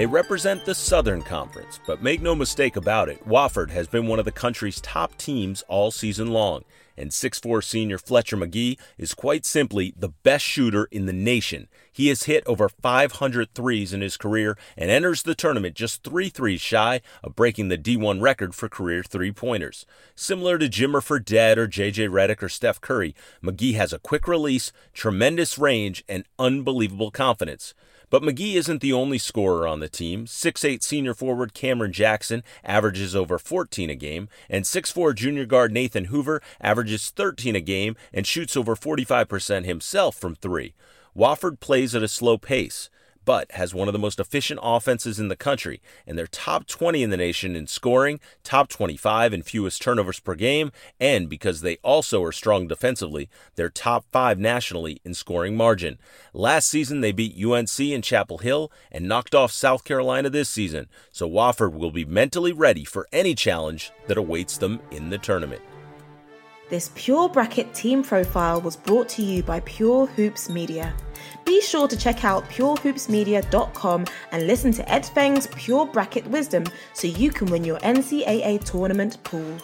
They represent the Southern Conference, but make no mistake about it, Wofford has been one of the country's top teams all season long, and 6'4 senior Fletcher Magee is quite simply the best shooter in the nation. He has hit over 500 threes in his career and enters the tournament just three threes shy of breaking the D1 record for career three pointers. Similar to Jimmer Fredette or JJ Redick or Steph Curry, Magee has a quick release, tremendous range, and unbelievable confidence. But Magee isn't the only scorer on the team. 6'8 senior forward Cameron Jackson averages over 14 a game, and 6'4 junior guard Nathan Hoover averages 13 a game and shoots over 45% himself from three. Wofford plays at a slow pace but has one of the most efficient offenses in the country, and they're top 20 in the nation in scoring, top 25 in fewest turnovers per game, and because they also are strong defensively, they're top 5 nationally in scoring margin. Last season, they beat UNC in Chapel Hill and knocked off South Carolina this season, so Wofford will be mentally ready for any challenge that awaits them in the tournament. This Pure Bracket team profile was brought to you by Pure Hoops Media. Be sure to check out purehoopsmedia.com and listen to Ed Feng's Pure Bracket Wisdom so you can win your NCAA tournament pool.